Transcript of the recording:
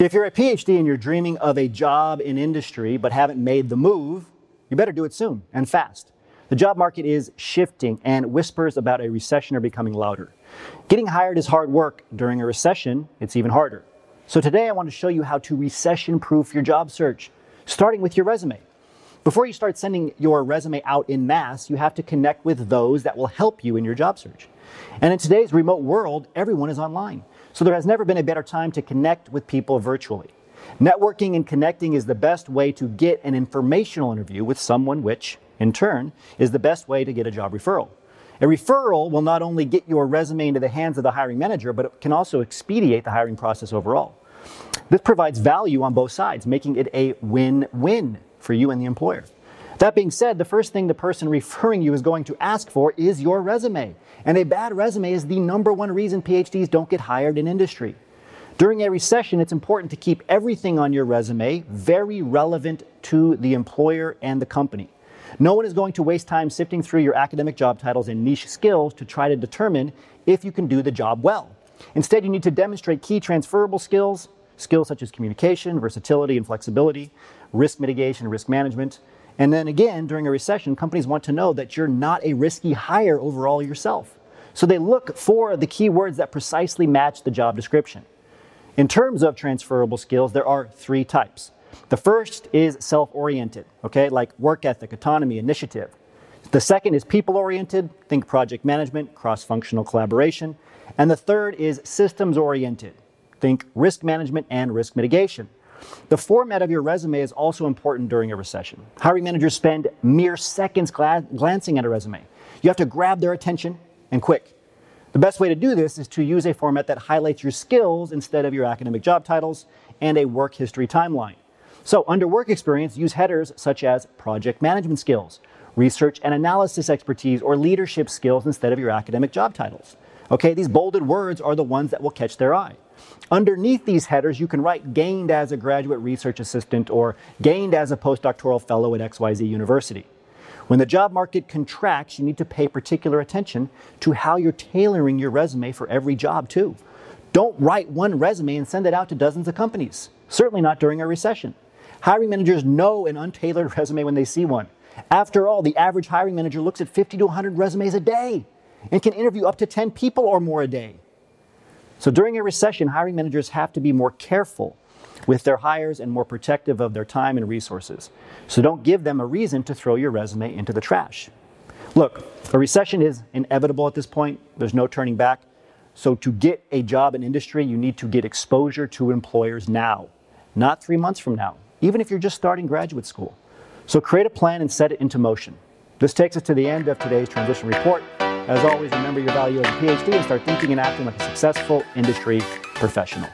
If you're a PhD and you're dreaming of a job in industry but haven't made the move, you better do it soon and fast. The job market is shifting and whispers about a recession are becoming louder. Getting hired is hard work. During a recession, it's even harder. So today I want to show you how to recession proof your job search, starting with your resume. Before you start sending your resume out in mass, you have to connect with those that will help you in your job search. And in today's remote world, everyone is online. So there has never been a better time to connect with people virtually. Networking and connecting is the best way to get an informational interview with someone, which, in turn, is the best way to get a job referral. A referral will not only get your resume into the hands of the hiring manager, but it can also expedite the hiring process overall. This provides value on both sides, making it a win win for you and the employer. That being said, the first thing the person referring you is going to ask for is your resume. And a bad resume is the number one reason PhDs don't get hired in industry. During a recession, it's important to keep everything on your resume very relevant to the employer and the company. No one is going to waste time sifting through your academic job titles and niche skills to try to determine if you can do the job well. Instead, you need to demonstrate key transferable skills, skills such as communication, versatility, and flexibility, risk mitigation, risk management. And then again, during a recession, companies want to know that you're not a risky hire overall yourself. So they look for the keywords that precisely match the job description. In terms of transferable skills, there are three types. The first is self oriented, okay, like work ethic, autonomy, initiative. The second is people oriented, think project management, cross functional collaboration. And the third is systems oriented, think risk management and risk mitigation. The format of your resume is also important during a recession. Hiring managers spend mere seconds gla- glancing at a resume. You have to grab their attention and quick. The best way to do this is to use a format that highlights your skills instead of your academic job titles and a work history timeline. So, under work experience, use headers such as project management skills, research and analysis expertise, or leadership skills instead of your academic job titles. Okay, these bolded words are the ones that will catch their eye. Underneath these headers, you can write gained as a graduate research assistant or gained as a postdoctoral fellow at XYZ University. When the job market contracts, you need to pay particular attention to how you're tailoring your resume for every job, too. Don't write one resume and send it out to dozens of companies, certainly not during a recession. Hiring managers know an untailored resume when they see one. After all, the average hiring manager looks at 50 to 100 resumes a day and can interview up to 10 people or more a day. So during a recession, hiring managers have to be more careful with their hires and more protective of their time and resources. So don't give them a reason to throw your resume into the trash. Look, a recession is inevitable at this point, there's no turning back. So to get a job in industry, you need to get exposure to employers now, not three months from now, even if you're just starting graduate school. So create a plan and set it into motion. This takes us to the end of today's transition report. As always, remember your value as a PhD and start thinking and acting like a successful industry professional.